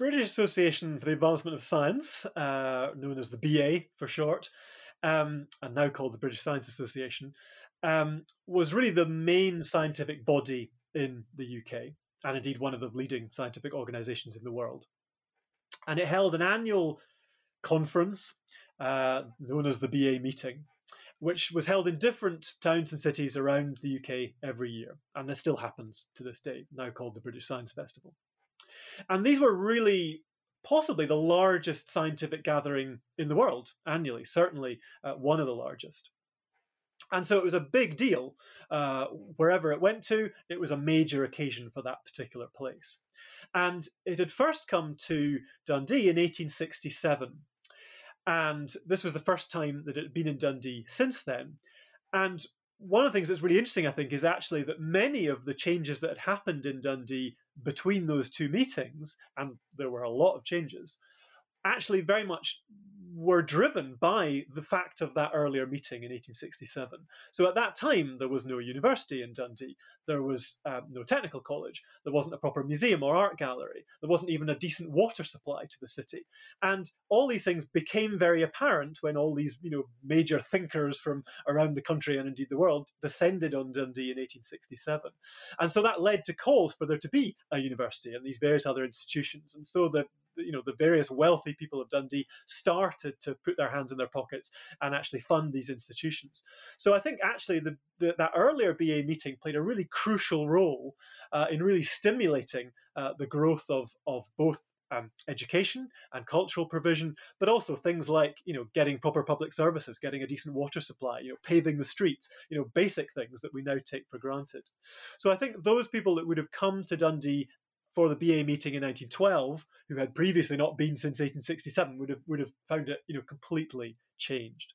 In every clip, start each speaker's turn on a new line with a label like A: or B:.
A: British Association for the Advancement of Science, uh, known as the BA for short, um, and now called the British Science Association, um, was really the main scientific body in the UK, and indeed one of the leading scientific organisations in the world. And it held an annual conference uh, known as the BA meeting, which was held in different towns and cities around the UK every year. And this still happens to this day, now called the British Science Festival. And these were really possibly the largest scientific gathering in the world annually, certainly uh, one of the largest. And so it was a big deal. Uh, wherever it went to, it was a major occasion for that particular place. And it had first come to Dundee in 1867. And this was the first time that it had been in Dundee since then. And one of the things that's really interesting, I think, is actually that many of the changes that had happened in Dundee between those two meetings, and there were a lot of changes, actually very much were driven by the fact of that earlier meeting in 1867. So at that time, there was no university in Dundee. There was um, no technical college. There wasn't a proper museum or art gallery. There wasn't even a decent water supply to the city. And all these things became very apparent when all these, you know, major thinkers from around the country and indeed the world descended on Dundee in 1867. And so that led to calls for there to be a university and these various other institutions. And so the you know the various wealthy people of Dundee started to put their hands in their pockets and actually fund these institutions. So I think actually the, the that earlier BA meeting played a really crucial role uh, in really stimulating uh, the growth of of both um, education and cultural provision, but also things like you know getting proper public services, getting a decent water supply, you know paving the streets, you know basic things that we now take for granted. So I think those people that would have come to Dundee for the BA meeting in 1912, who had previously not been since 1867, would have would have found it you know completely changed.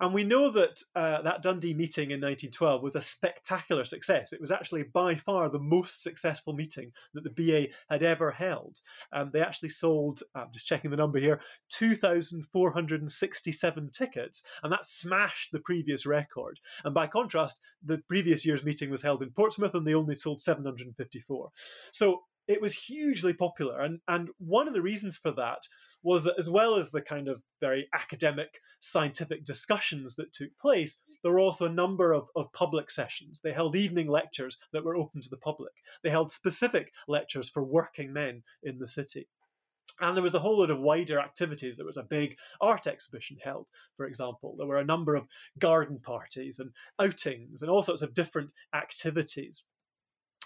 A: And we know that uh, that Dundee meeting in 1912 was a spectacular success. It was actually by far the most successful meeting that the BA had ever held. Um, they actually sold, I'm just checking the number here, 2,467 tickets, and that smashed the previous record. And by contrast, the previous year's meeting was held in Portsmouth and they only sold 754. So it was hugely popular. And, and one of the reasons for that was that, as well as the kind of very academic scientific discussions that took place, there were also a number of, of public sessions. They held evening lectures that were open to the public, they held specific lectures for working men in the city. And there was a whole lot of wider activities. There was a big art exhibition held, for example. There were a number of garden parties and outings and all sorts of different activities.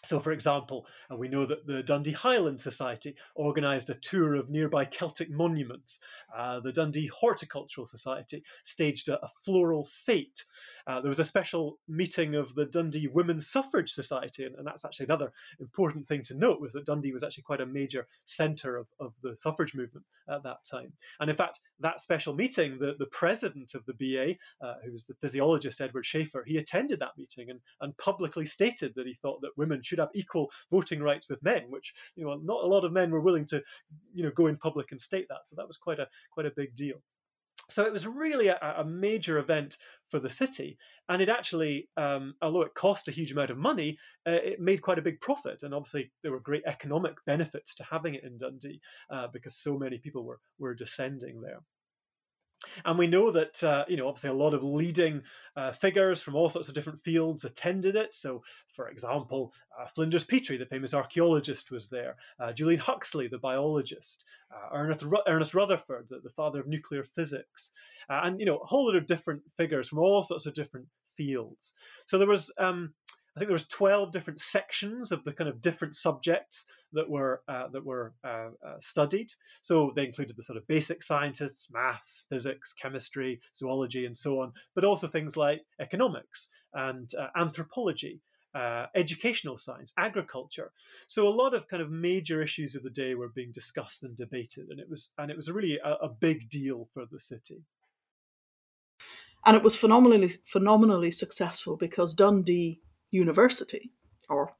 A: So, for example, and we know that the Dundee Highland Society organised a tour of nearby Celtic monuments. Uh, the Dundee Horticultural Society staged a, a floral fete. Uh, there was a special meeting of the Dundee Women's Suffrage Society, and, and, that's actually another important thing to note was that Dundee was actually quite a major centre of, of the suffrage movement at that time. And in fact, that special meeting, the, the president of the BA, uh, who was the physiologist Edward Schafer, he attended that meeting and, and publicly stated that he thought that women should should have equal voting rights with men, which you know not a lot of men were willing to you know go in public and state that. So that was quite a quite a big deal. So it was really a, a major event for the city, and it actually, um, although it cost a huge amount of money, uh, it made quite a big profit. And obviously, there were great economic benefits to having it in Dundee uh, because so many people were were descending there. And we know that, uh, you know, obviously a lot of leading uh, figures from all sorts of different fields attended it. So, for example, uh, Flinders Petrie, the famous archaeologist, was there. Uh, Julian Huxley, the biologist. Uh, Ernest, Ru- Ernest Rutherford, the, the, father of nuclear physics. Uh, and, you know, a whole lot of different figures from all sorts of different fields. So there was um, I think there was twelve different sections of the kind of different subjects that were uh, that were uh, uh, studied. So they included the sort of basic scientists, maths, physics, chemistry, zoology, and so on, but also things like economics and uh, anthropology. Uh, educational science, agriculture. So a lot of kind of major issues of the day were being discussed and debated, and it was and it was really a, a big deal for the city.
B: And it was phenomenally phenomenally successful because Dundee University, or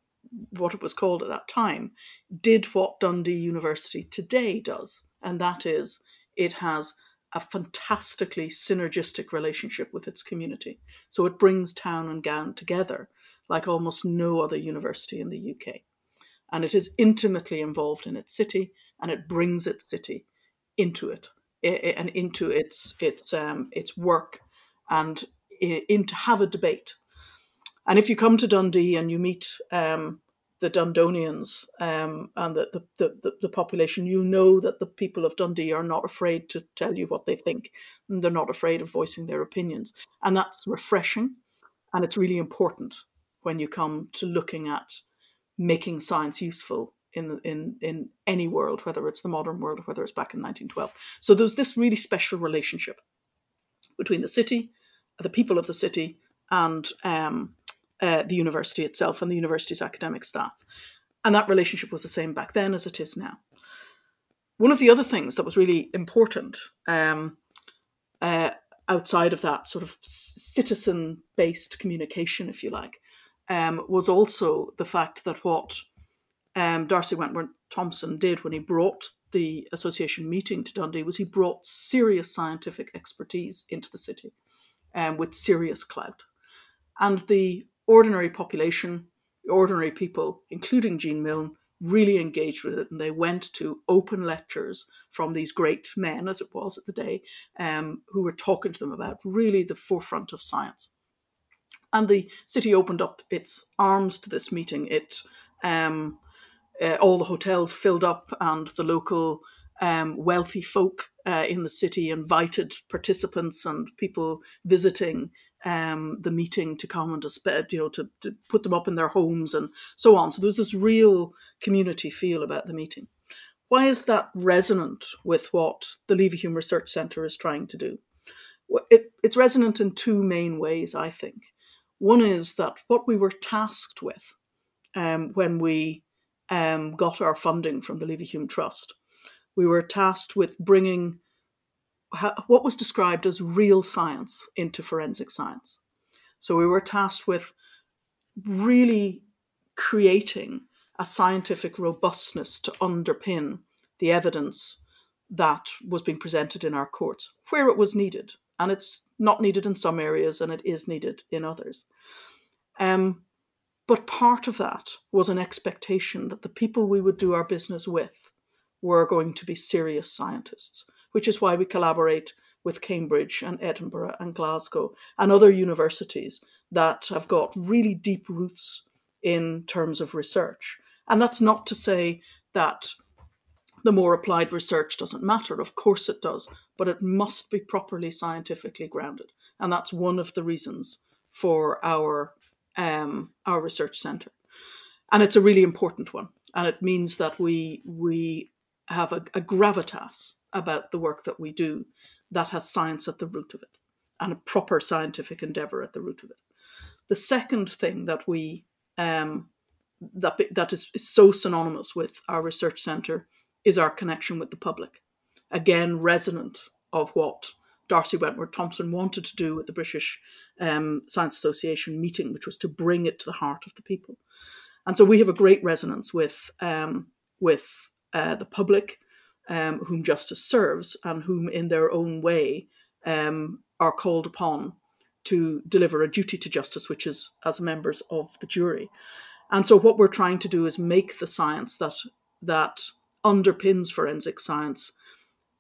B: what it was called at that time, did what Dundee University today does, and that is it has a fantastically synergistic relationship with its community. So it brings town and gown together like almost no other university in the UK. And it is intimately involved in its city. and it brings its city into it and into its its um, its work and in to have a debate. And if you come to Dundee and you meet um, the Dundonians um, and the, the, the, the, population, you know that the people of Dundee are not afraid to tell you what they think. And they're not afraid of voicing their opinions. And that's refreshing. And it's really important when you come to looking at making science useful in, in, in any world, whether it's the modern world or whether it's back in 1912. So there's this really special relationship between the city, the people of the city, and um, uh, the university itself and the university's academic staff. And that relationship was the same back then as it is now. One of the other things that was really important um, uh, outside of that sort of citizen based communication, if you like, um, was also the fact that what um, D'Arcy Wentworth Thompson did when he brought the association meeting to Dundee was he brought serious scientific expertise into the city um, with serious clout. And the ordinary population, ordinary people, including Jean Milne, really engaged with it and they went to open lectures from these great men, as it was at the day, um, who were talking to them about really the forefront of science. And the city opened up its arms to this meeting. It um, uh, all the hotels filled up, and the local um, wealthy folk uh, in the city invited participants and people visiting um, the meeting to come and to you know, to, to put them up in their homes and so on. So there's this real community feel about the meeting. Why is that resonant with what the Leverhulme Research Centre is trying to do? It, it's resonant in two main ways, I think. One is that what we were tasked with um, when we um, got our funding from the Leverhulme Trust. We were tasked with bringing what was described as real science into forensic science. So we were tasked with really creating a scientific robustness to underpin the evidence that was being presented in our courts where it was needed. And it's not needed in some areas and it is needed in others. Um, but part of that was an expectation that the people we would do our business with were going to be serious scientists, which is why we collaborate with Cambridge and Edinburgh and Glasgow and other universities that have got really deep roots in terms of research. And that's not to say that the more applied research doesn't matter. Of course it does, but it must be properly scientifically grounded. And that's one of the reasons for our um, our research centre, and it's a really important one. And it means that we we have a, a gravitas about the work that we do that has science at the root of it and a proper scientific endeavour at the root of it. The second thing that we um, that that is, is so synonymous with our research centre is our connection with the public. Again, resonant of what D'Arcy Wentworth Thompson wanted to do at the British um, Science Association meeting, which was to bring it to the heart of the people. And so we have a great resonance with um, with uh, the public, um, whom justice serves, and whom, in their own way, um, are called upon to deliver a duty to justice, which is as members of the jury. And so, what we're trying to do is make the science that that underpins forensic science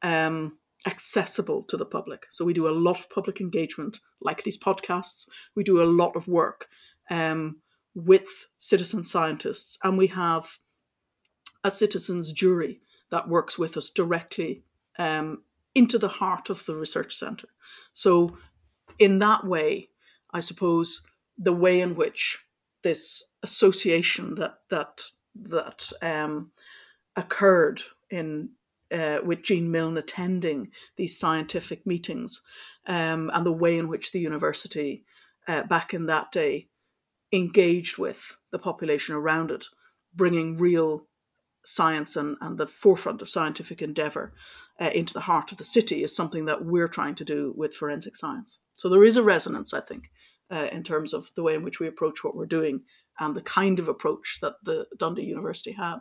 B: um, accessible to the public. So we do a lot of public engagement, like these podcasts. We do a lot of work um, with citizen scientists, and we have a citizens jury that works with us directly um, into the heart of the research centre. So, in that way, I suppose the way in which this association that that that um, occurred in uh, with Jean Milne attending these scientific meetings um, and the way in which the university uh, back in that day engaged with the population around it, bringing real science and, and the forefront of scientific endeavour uh, into the heart of the city is something that we're trying to do with forensic science. So there is a resonance, I think, uh, in terms of the way in which we approach what we're doing and the kind of approach that the Dundee University had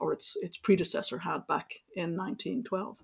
B: or its its predecessor had back in 1912.